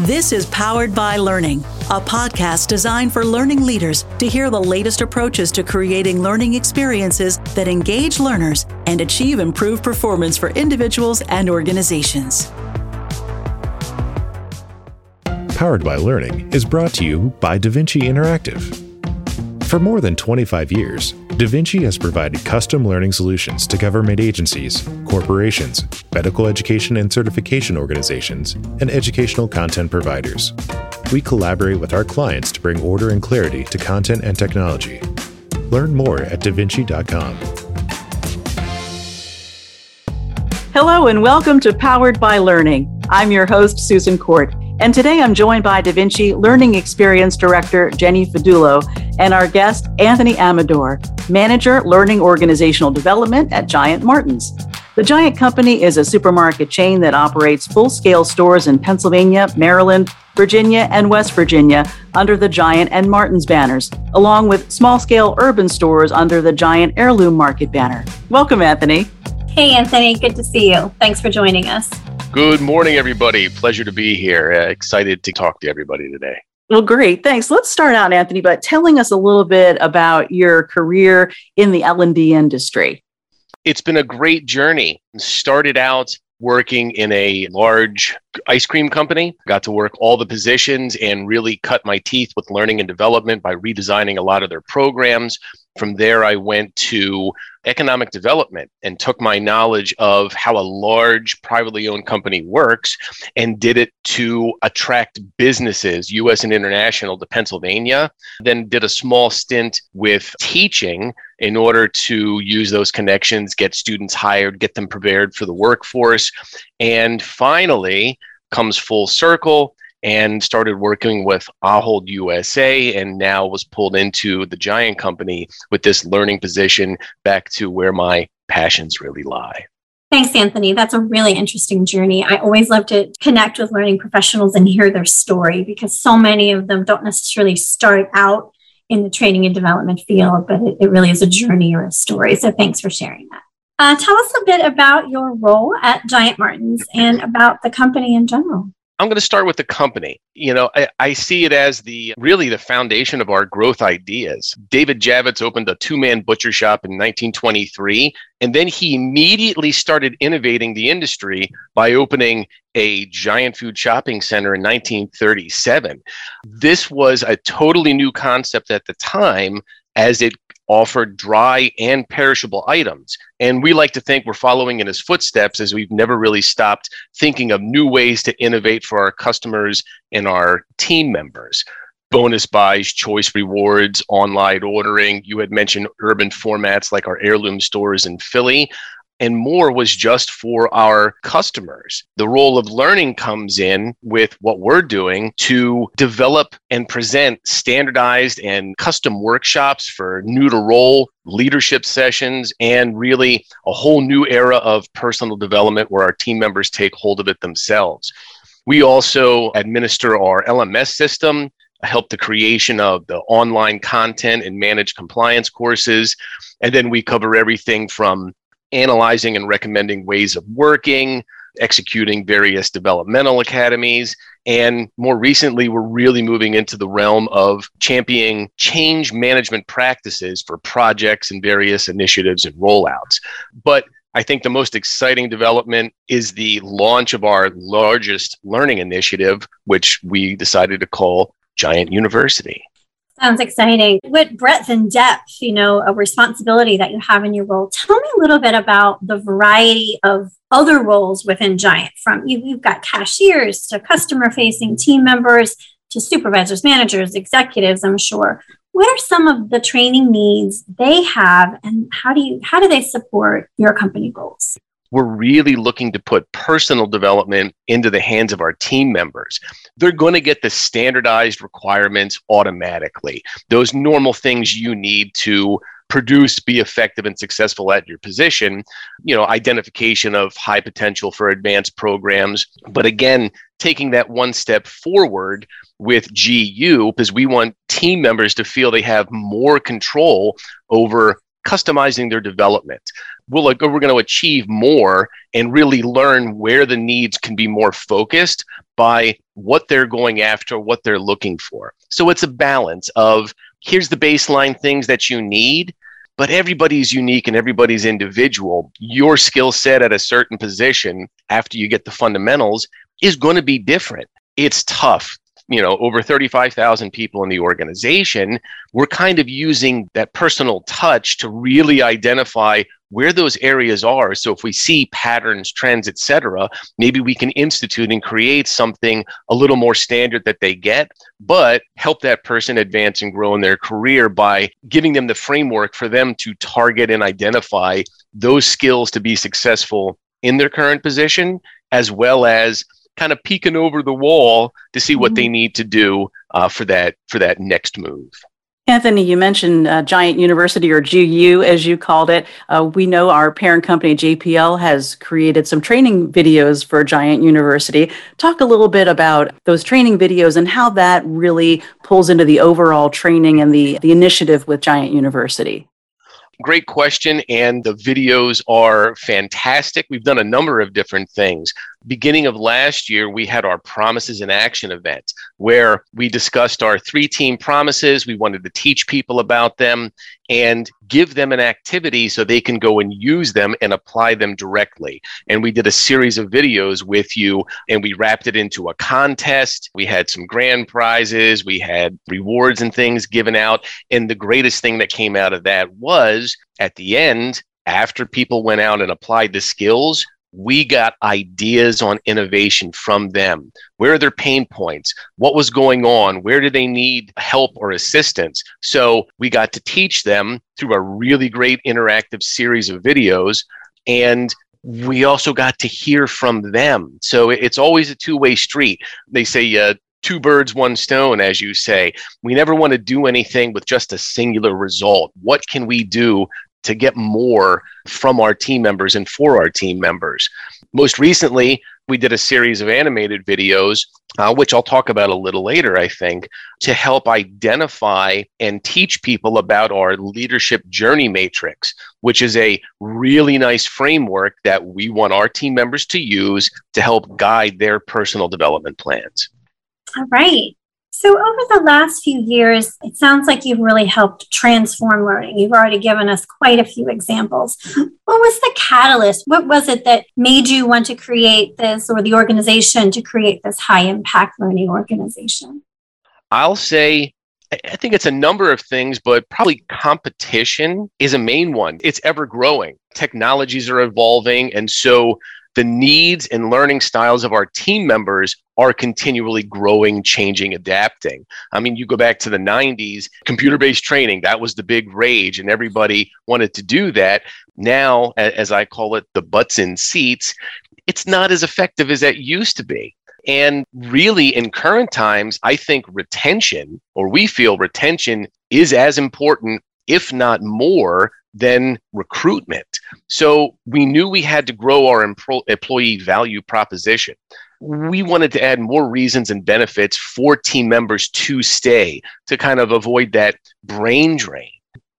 This is Powered by Learning, a podcast designed for learning leaders to hear the latest approaches to creating learning experiences that engage learners and achieve improved performance for individuals and organizations. Powered by Learning is brought to you by DaVinci Interactive. For more than 25 years, DaVinci has provided custom learning solutions to government agencies, corporations, medical education and certification organizations, and educational content providers. We collaborate with our clients to bring order and clarity to content and technology. Learn more at davinci.com. Hello, and welcome to Powered by Learning. I'm your host, Susan Court. And today I'm joined by DaVinci Learning Experience Director Jenny Fadulo and our guest, Anthony Amador, Manager Learning Organizational Development at Giant Martins. The Giant Company is a supermarket chain that operates full scale stores in Pennsylvania, Maryland, Virginia, and West Virginia under the Giant and Martins banners, along with small scale urban stores under the Giant Heirloom Market banner. Welcome, Anthony. Hey, Anthony. Good to see you. Thanks for joining us. Good morning, everybody. Pleasure to be here. Uh, excited to talk to everybody today. Well, great. Thanks. Let's start out, Anthony, by telling us a little bit about your career in the L&D industry. It's been a great journey. Started out working in a large ice cream company. Got to work all the positions and really cut my teeth with learning and development by redesigning a lot of their programs. From there, I went to economic development and took my knowledge of how a large privately owned company works and did it to attract businesses, US and international, to Pennsylvania. Then did a small stint with teaching in order to use those connections, get students hired, get them prepared for the workforce. And finally, comes full circle and started working with Ahold USA and now was pulled into the giant company with this learning position back to where my passions really lie. Thanks, Anthony. That's a really interesting journey. I always love to connect with learning professionals and hear their story because so many of them don't necessarily start out in the training and development field, but it, it really is a journey or a story. So thanks for sharing that. Uh, tell us a bit about your role at Giant Martins and about the company in general. I'm going to start with the company. You know, I, I, see it as the really the foundation of our growth ideas. David Javitch opened a two-man butcher shop in 1923, and then he immediately started innovating the industry by opening a giant food shopping center in 1937. This was a totally new concept at the time as it offered dry and perishable items. And we like to think we're following in his footsteps as we've never really stopped thinking of new ways to innovate for our customers and our team members. Bonus buys, choice rewards, online ordering. You had mentioned urban formats like our heirloom stores in Philly and more was just for our customers. The role of learning comes in with what we're doing to develop and present standardized and custom workshops for new to role leadership sessions and really a whole new era of personal development where our team members take hold of it themselves. We also administer our LMS system, help the creation of the online content and manage compliance courses. And then we cover everything from analyzing and recommending ways of working, executing various developmental academies. And more recently, we're really moving into the realm of championing change management practices for projects and various initiatives and rollouts. But I think the most exciting development is the launch of our largest learning initiative, which we decided to call Giant University. Sounds exciting. What breadth and depth, you know, a responsibility that you have in your role. Tell me a little bit about the variety of other roles within Giant from you, you've got cashiers to customer facing team members to supervisors, managers, executives, I'm sure. What are some of the training needs they have and how do you how do they support your company goals? We're really looking to put personal development into the hands of our team members. They're going to get the standardized requirements automatically. Those normal things you need to produce, be effective and successful at your position, you know, identification of high potential for advanced programs. But again, taking that one step forward with GU, because we want team members to feel they have more control over customizing their development. We'll, we're going to achieve more and really learn where the needs can be more focused by what they're going after, what they're looking for. So it's a balance of here's the baseline things that you need, but everybody's unique and everybody's individual. Your skill set at a certain position after you get the fundamentals is going to be different. It's tough you know over 35,000 people in the organization, we're kind of using that personal touch to really identify where those areas are. So if we see patterns, trends, etc., maybe we can institute and create something a little more standard that they get, but help that person advance and grow in their career by giving them the framework for them to target and identify those skills to be successful in their current position, as well as kind of peeking over the wall to see what mm-hmm. they need to do uh, for that for that next move. Anthony, you mentioned uh, Giant University or GU as you called it. Uh, we know our parent company JPL has created some training videos for Giant University. Talk a little bit about those training videos and how that really pulls into the overall training and the, the initiative with Giant University. Great question. And the videos are fantastic. We've done a number of different things. Beginning of last year, we had our Promises in Action event where we discussed our three team promises. We wanted to teach people about them and give them an activity so they can go and use them and apply them directly. And we did a series of videos with you and we wrapped it into a contest. We had some grand prizes, we had rewards and things given out. And the greatest thing that came out of that was at the end, after people went out and applied the skills, we got ideas on innovation from them. Where are their pain points? What was going on? Where do they need help or assistance? So we got to teach them through a really great interactive series of videos. And we also got to hear from them. So it's always a two way street. They say, uh, two birds, one stone, as you say. We never want to do anything with just a singular result. What can we do to get more from our team members and for our team members. Most recently, we did a series of animated videos, uh, which I'll talk about a little later, I think, to help identify and teach people about our leadership journey matrix, which is a really nice framework that we want our team members to use to help guide their personal development plans. All right. So, over the last few years, it sounds like you've really helped transform learning. You've already given us quite a few examples. What was the catalyst? What was it that made you want to create this or the organization to create this high impact learning organization? I'll say I think it's a number of things, but probably competition is a main one. It's ever growing. Technologies are evolving. And so the needs and learning styles of our team members are continually growing, changing, adapting. I mean, you go back to the 90s, computer based training, that was the big rage, and everybody wanted to do that. Now, as I call it, the butts in seats, it's not as effective as that used to be. And really, in current times, I think retention, or we feel retention, is as important, if not more, than recruitment. So we knew we had to grow our employee value proposition. We wanted to add more reasons and benefits for team members to stay to kind of avoid that brain drain.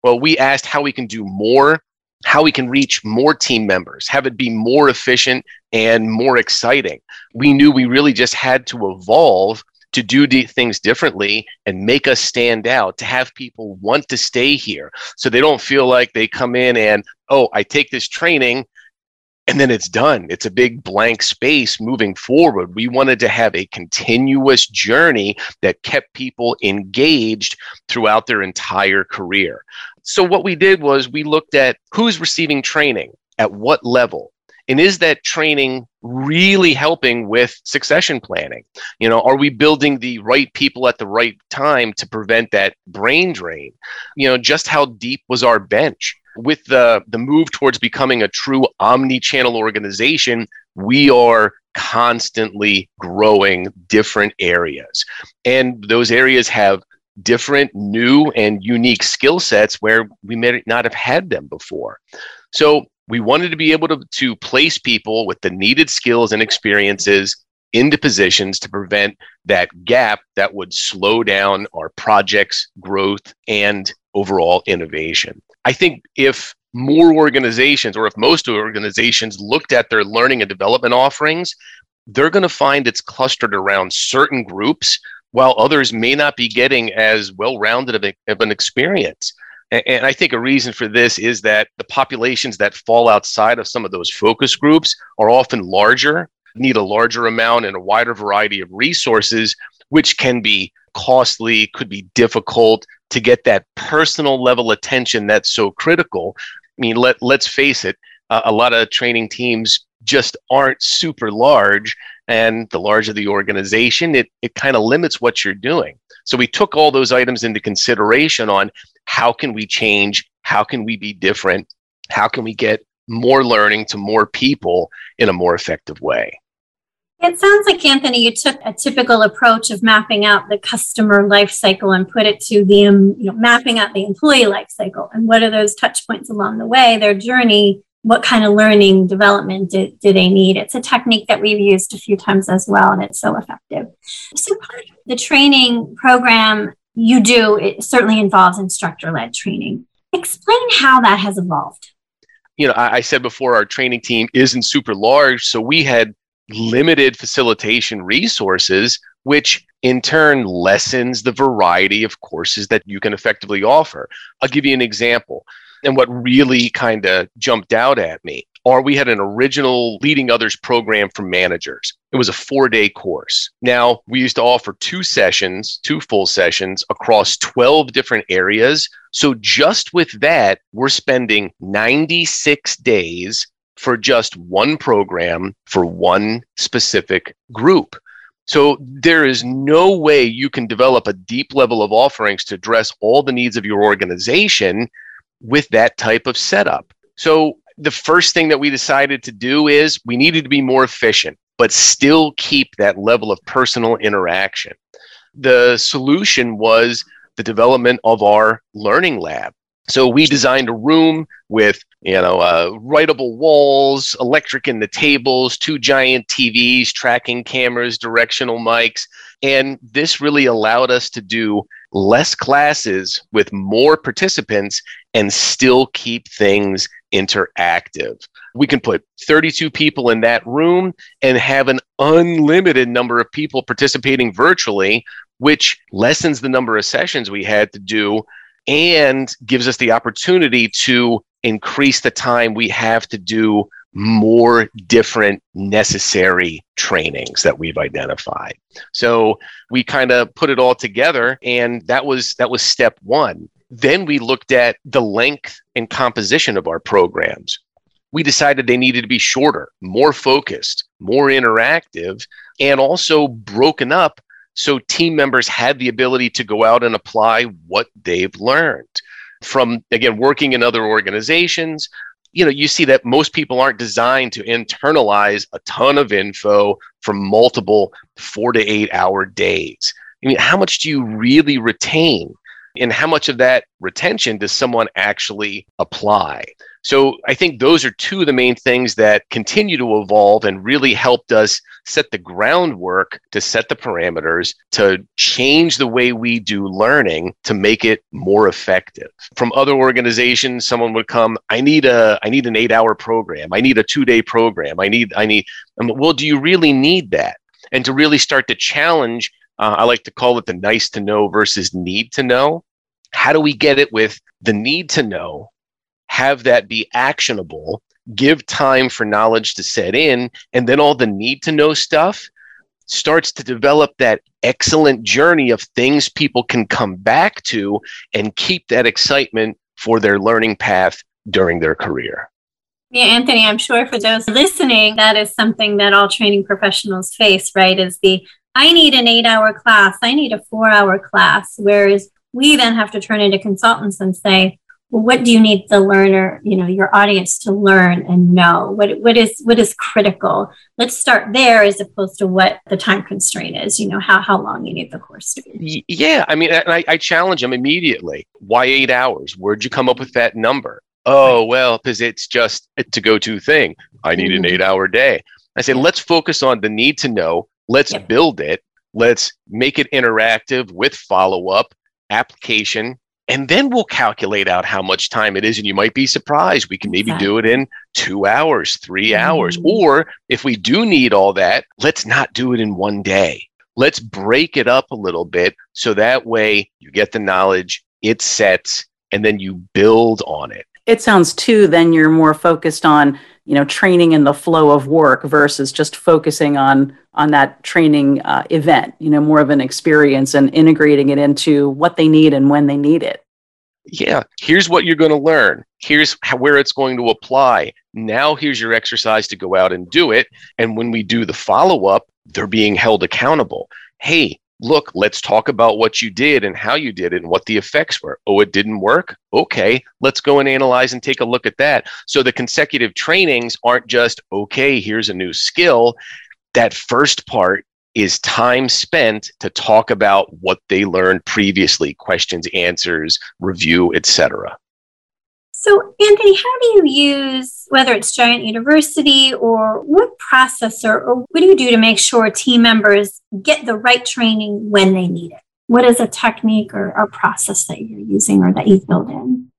Well, we asked how we can do more, how we can reach more team members, have it be more efficient and more exciting. We knew we really just had to evolve to do things differently and make us stand out, to have people want to stay here so they don't feel like they come in and, oh, I take this training and then it's done. It's a big blank space moving forward. We wanted to have a continuous journey that kept people engaged throughout their entire career. So, what we did was we looked at who's receiving training at what level and is that training really helping with succession planning you know are we building the right people at the right time to prevent that brain drain you know just how deep was our bench with the the move towards becoming a true omni-channel organization we are constantly growing different areas. And those areas have different new and unique skill sets where we may not have had them before. So we wanted to be able to, to place people with the needed skills and experiences into positions to prevent that gap that would slow down our projects growth and overall innovation. I think if more organizations or if most organizations looked at their learning and development offerings, they're going to find it's clustered around certain groups while others may not be getting as well rounded of, an experience. And I think a reason for this is that the populations that fall outside of some of those focus groups are often larger, need a larger amount and a wider variety of resources, which can be costly, could be difficult to get that personal level attention that's so critical. I mean, let, let's face it, uh, a lot of training teams just aren't super large. And the larger the organization, it, it kind of limits what you're doing. So we took all those items into consideration on how can we change? How can we be different? How can we get more learning to more people in a more effective way? It sounds like Anthony, you took a typical approach of mapping out the customer life cycle and put it to the um, you know mapping out the employee life cycle and what are those touch points along the way, their journey, what kind of learning development do, do they need? It's a technique that we've used a few times as well, and it's so effective. So part of the training program you do it certainly involves instructor led training. Explain how that has evolved. You know, I, I said before our training team isn't super large, so we had limited facilitation resources, which in turn lessens the variety of courses that you can effectively offer. I'll give you an example. And what really kind of jumped out at me or we had an original leading others program for managers. It was a four day course. Now, we used to offer two sessions, two full sessions across 12 different areas. So, just with that, we're spending 96 days for just one program for one specific group. So there is no way you can develop a deep level of offerings to address all the needs of your organization with that type of setup. So the first thing that we decided to do is we needed to be more efficient, but still keep that level of personal interaction. The solution was the development of our learning lab. So we designed a room with, you know, uh, writable walls, electric in the tables, two giant TVs, tracking cameras, directional mics, and this really allowed us to do less classes with more participants and still keep things interactive. We can put 32 people in that room and have an unlimited number of people participating virtually, which lessens the number of sessions we had to do and gives us the opportunity to increase the time we have to do more different necessary trainings that we've identified. So we kind of put it all together and that was that was step 1. Then we looked at the length and composition of our programs. We decided they needed to be shorter, more focused, more interactive, and also broken up so team members had the ability to go out and apply what they've learned from, again, working in other organizations. You know, you see that most people aren't designed to internalize a ton of info from multiple four to eight hour days. I mean, how much do you really retain? And how much of that retention does someone actually apply? So I think those are two of the main things that continue to evolve and really helped us set the groundwork to set the parameters to change the way we do learning to make it more effective. From other organizations, someone would come, I need a I need an 8-hour program. I need a 2-day program. I need I need well, do you really need that? And to really start to challenge uh, I like to call it the nice to know versus need to know. How do we get it with the need to know have that be actionable, give time for knowledge to set in, and then all the need to know stuff starts to develop that excellent journey of things people can come back to and keep that excitement for their learning path during their career. Yeah, Anthony, I'm sure for those listening, that is something that all training professionals face, right? Is the I need an eight hour class, I need a four hour class. Whereas we then have to turn into consultants and say, what do you need the learner, you know, your audience to learn and know? What what is what is critical? Let's start there as opposed to what the time constraint is. You know, how how long you need the course to be. Yeah, I mean, I, I challenge them immediately. Why eight hours? Where'd you come up with that number? Oh well, because it's just a go-to thing. I need mm-hmm. an eight-hour day. I say, let's focus on the need to know. Let's yep. build it. Let's make it interactive with follow-up, application, and then we'll calculate out how much time it is and you might be surprised we can maybe exactly. do it in two hours three mm-hmm. hours or if we do need all that let's not do it in one day let's break it up a little bit so that way you get the knowledge it sets and then you build on it it sounds too then you're more focused on you know training in the flow of work versus just focusing on on that training uh, event you know more of an experience and integrating it into what they need and when they need it. Yeah here's what you're going to learn. Here's how, where it's going to apply. Now here's your exercise to go out and do it and when we do the follow up they're being held accountable. Hey look let's talk about what you did and how you did it and what the effects were. Oh it didn't work? Okay let's go and analyze and take a look at that. So the consecutive trainings aren't just okay here's a new skill. That first part is time spent to talk about what they learned previously questions answers review etc so anthony how do you use whether it's giant university or what processor or what do you do to make sure team members get the right training when they need it? What is a technique or a process that you're using or that you've built in?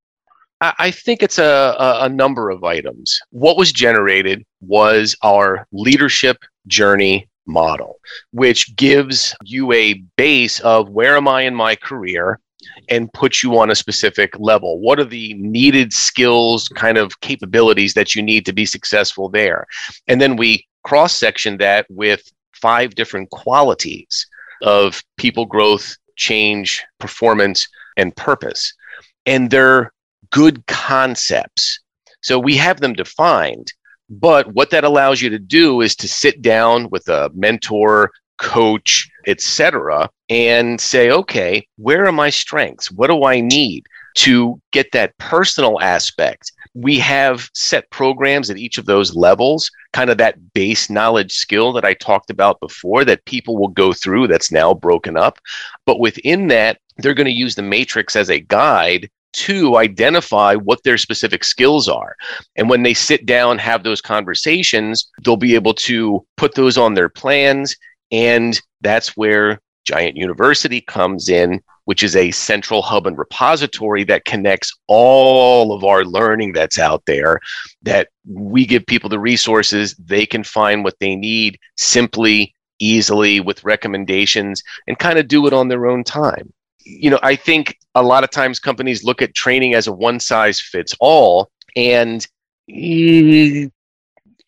I think it's a, a, number of items. What was generated was our leadership journey model, which gives you a base of where am I in my career and put you on a specific level. What are the needed skills, kind of capabilities that you need to be successful there? And then we cross section that with five different qualities of people growth, change, performance, and purpose. And they're good concepts. So we have them defined, but what that allows you to do is to sit down with a mentor, coach, etc., and say, okay, where are my strengths? What do I need to get that personal aspect? We have set programs at each of those levels, kind of that base knowledge skill that I talked about before that people will go through that's now broken up. But within that, they're going to use the matrix as a guide to identify what their specific skills are. And when they sit down, have those conversations, they'll be able to put those on their plans. And that's where Giant University comes in, which is a central hub and repository that connects all of our learning that's out there. That we give people the resources, they can find what they need simply, easily, with recommendations, and kind of do it on their own time you know, I think a lot of times companies look at training as a one size fits all, and mm,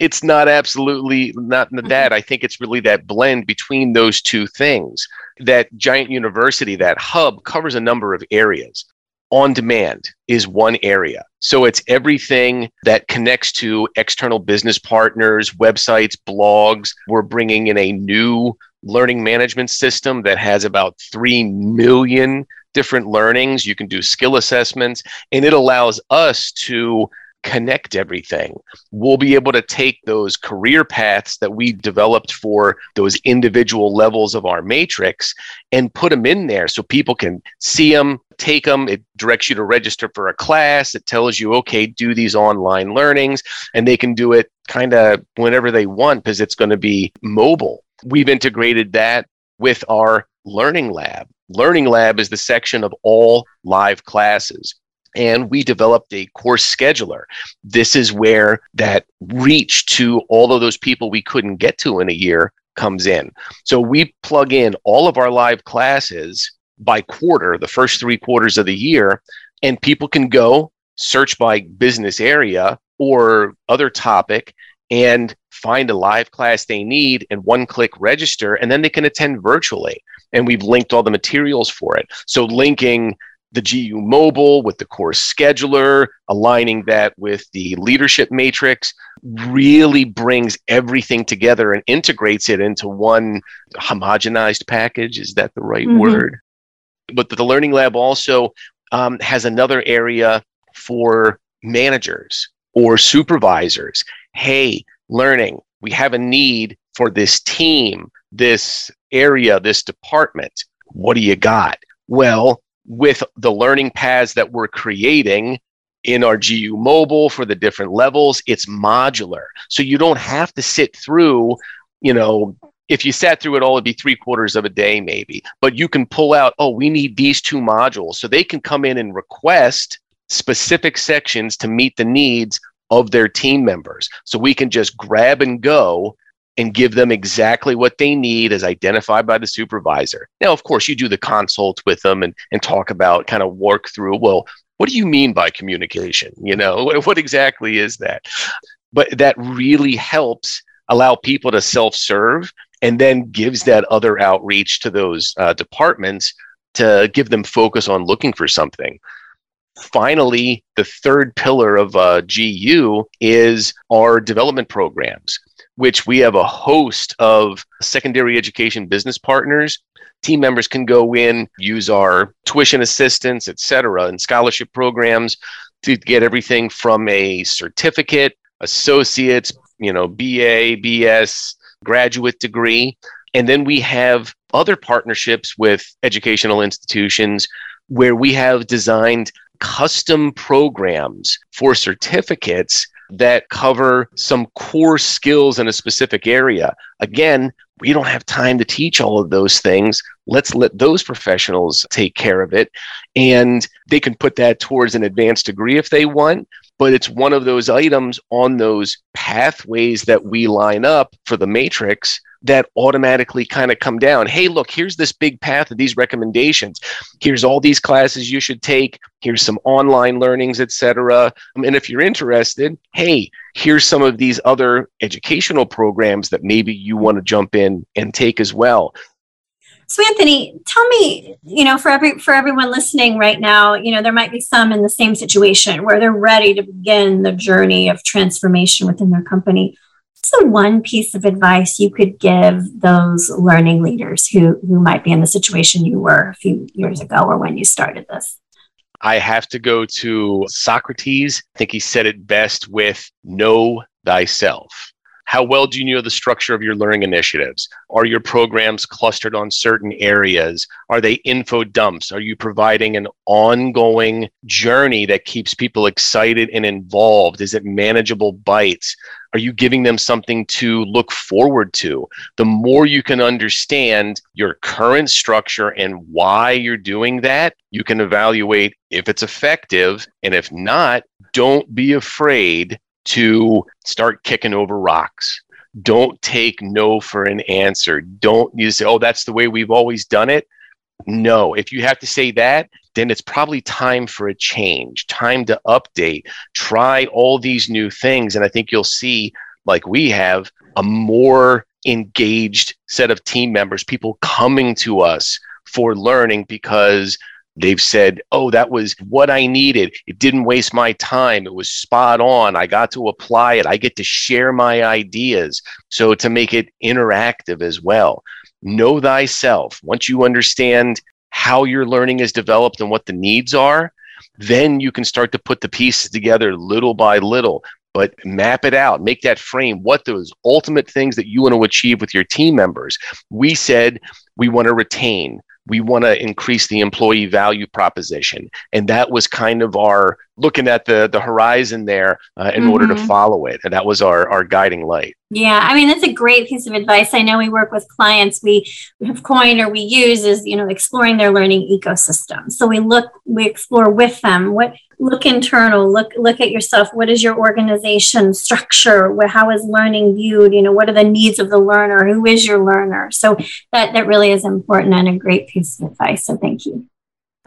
it's not absolutely not that. Mm-hmm. I think it's really that blend between those two things. That giant university, that hub covers a number of areas. On demand is one area. So it's everything that connects to external business partners, websites, blogs. We're bringing in a new learning management system that has about 3 million different learnings. You can do skill assessments, and it allows us to connect everything. We'll be able to take those career paths that we developed for those individual levels of our matrix and put them in there so people can see them, take them. It directs you to register for a class. It tells you, okay, do these online learnings, and they can do it kind of whenever they want because it's going to be mobile. We've integrated that with our Learning Lab. Learning Lab is the section of all live classes. And we developed a course scheduler. This is where that reach to all of those people we couldn't get to in a year comes in. So we plug in all of our live classes by quarter, the first three quarters of the year, and people can go search by business area or other topic and find a live class they need and one click register, and then they can attend virtually. And we've linked all the materials for it. So, linking the GU mobile with the course scheduler, aligning that with the leadership matrix really brings everything together and integrates it into one homogenized package. Is that the right mm-hmm. word? But the Learning Lab also um, has another area for managers or supervisors. Hey, learning. We have a need for this team, this area, this department. What do you got? Well, with the learning paths that we're creating in our GU mobile for the different levels, it's modular. So you don't have to sit through, you know, if you sat through it all, it'd be three quarters of a day, maybe. But you can pull out, oh, we need these two modules. So they can come in and request specific sections to meet the needs of their team members. So we can just grab and go and give them exactly what they need as identified by the supervisor. Now, of course, you do the consult with them and, and talk about kind of work through, well, what do you mean by communication? You know, what, what exactly is that? But that really helps allow people to self serve and then gives that other outreach to those uh, departments to give them focus on looking for something. Finally, the third pillar of uh, GU is our development programs, which we have a host of secondary education business partners. Team members can go in, use our tuition assistance, et cetera, and scholarship programs to get everything from a certificate, associates, you know, BA, BS, graduate degree. And then we have other partnerships with educational institutions where we have designed custom programs for certificates that cover some core skills in a specific area. Again, we don't have time to teach all of those things. Let's let those professionals take care of it. And they can put that towards an advanced degree if they want, but it's one of those items on those pathways that we line up for the matrix that automatically kind of come down. Hey, look, here's this big path of these recommendations. Here's all these classes you should take. Here's some online learnings, etc. Um, and if you're interested, hey, here's some of these other educational programs that maybe you want to jump in and take as well. So Anthony, tell me, you know, for every for everyone listening right now, you know, there might be some in the same situation where they're ready to begin the journey of transformation within their company. The one piece of advice you could give those learning leaders who who might be in the situation you were a few years ago or when you started this? I have to go to Socrates. I think he said it best with know thyself. How well do you know the structure of your learning initiatives? Are your programs clustered on certain areas? Are they info dumps? Are you providing an ongoing journey that keeps people excited and involved? Is it manageable bites? Are you giving them something to look forward to? The more you can understand your current structure and why you're doing that, you can evaluate if it's effective. And if not, don't be afraid to start kicking over rocks. Don't take no for an answer. Don't you say, oh, that's the way we've always done it. No, if you have to say that, then it's probably time for a change, time to update, try all these new things. And I think you'll see, like we have, a more engaged set of team members, people coming to us for learning because They've said, oh, that was what I needed. It didn't waste my time. It was spot on. I got to apply it. I get to share my ideas. So, to make it interactive as well, know thyself. Once you understand how your learning is developed and what the needs are, then you can start to put the pieces together little by little but map it out, make that frame, what those ultimate things that you want to achieve with your team members. We said we want to retain, we want to increase the employee value proposition and that was kind of our looking at the the horizon there uh, in mm-hmm. order to mm-hmm. follow it and that was our our guiding light yeah i mean that's a great piece of advice i know we work with clients we have coined or we use is you know exploring their learning ecosystem so we look we explore with them what look internal look look at yourself what is your organization structure how is learning viewed you know what are the needs of the learner who is your learner so that that really is important and a great piece of advice so thank you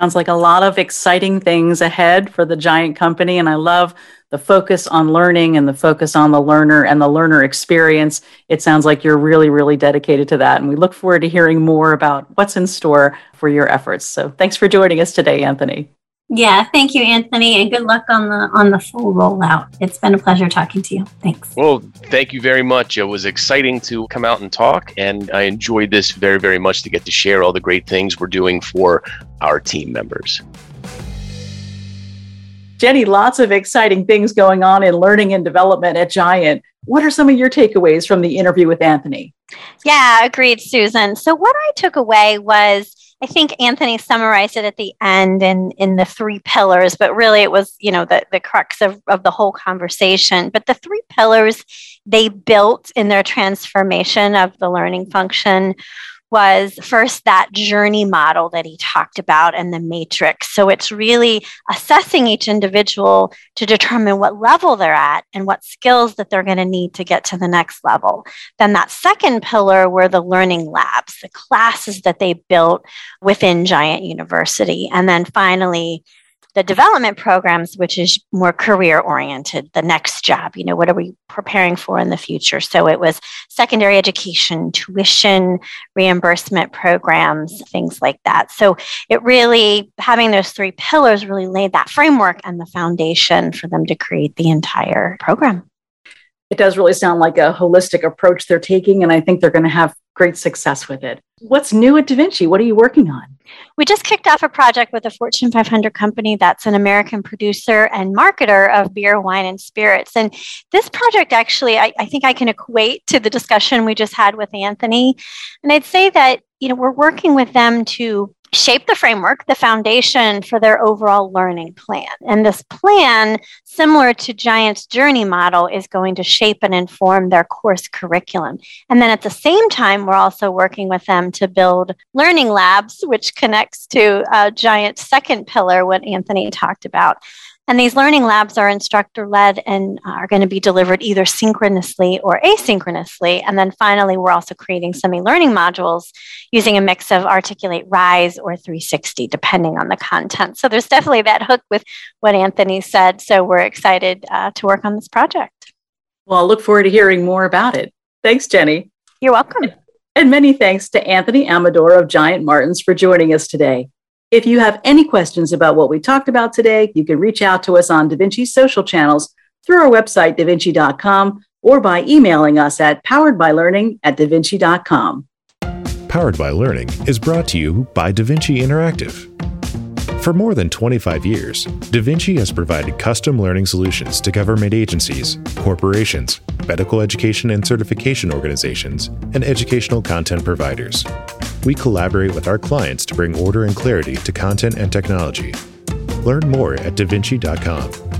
Sounds like a lot of exciting things ahead for the giant company. And I love the focus on learning and the focus on the learner and the learner experience. It sounds like you're really, really dedicated to that. And we look forward to hearing more about what's in store for your efforts. So thanks for joining us today, Anthony. Yeah, thank you, Anthony, and good luck on the on the full rollout. It's been a pleasure talking to you. Thanks. Well, thank you very much. It was exciting to come out and talk, and I enjoyed this very, very much to get to share all the great things we're doing for our team members. Jenny, lots of exciting things going on in learning and development at Giant. What are some of your takeaways from the interview with Anthony? Yeah, agreed, Susan. So, what I took away was I think Anthony summarized it at the end in, in the three pillars, but really it was, you know, the, the crux of, of the whole conversation. But the three pillars they built in their transformation of the learning function was first that journey model that he talked about and the matrix. So it's really assessing each individual to determine what level they're at and what skills that they're going to need to get to the next level. Then that second pillar were the learning labs, the classes that they built within Giant University. And then finally, the development programs, which is more career oriented, the next job, you know, what are we preparing for in the future? So it was secondary education, tuition reimbursement programs, things like that. So it really, having those three pillars really laid that framework and the foundation for them to create the entire program. It does really sound like a holistic approach they're taking, and I think they're going to have great success with it. What's new at DaVinci? What are you working on? We just kicked off a project with a Fortune 500 company that's an American producer and marketer of beer, wine, and spirits. And this project actually, I, I think I can equate to the discussion we just had with Anthony. And I'd say that, you know, we're working with them to shape the framework, the foundation for their overall learning plan. And this plan, similar to Giant's journey model, is going to shape and inform their course curriculum. And then at the same time, we're also working with them to build learning labs, which connects to uh, Giant's second pillar, what Anthony talked about. And these learning labs are instructor led and are going to be delivered either synchronously or asynchronously. And then finally, we're also creating some e learning modules using a mix of Articulate Rise or 360, depending on the content. So there's definitely that hook with what Anthony said. So we're excited uh, to work on this project. Well, I'll look forward to hearing more about it. Thanks, Jenny. You're welcome. And many thanks to Anthony Amador of Giant Martins for joining us today. If you have any questions about what we talked about today, you can reach out to us on DaVinci's social channels through our website, davinci.com, or by emailing us at poweredbylearning at davinci.com. Powered by Learning is brought to you by DaVinci Interactive. For more than 25 years, DaVinci has provided custom learning solutions to government agencies, corporations, medical education and certification organizations, and educational content providers. We collaborate with our clients to bring order and clarity to content and technology. Learn more at davinci.com.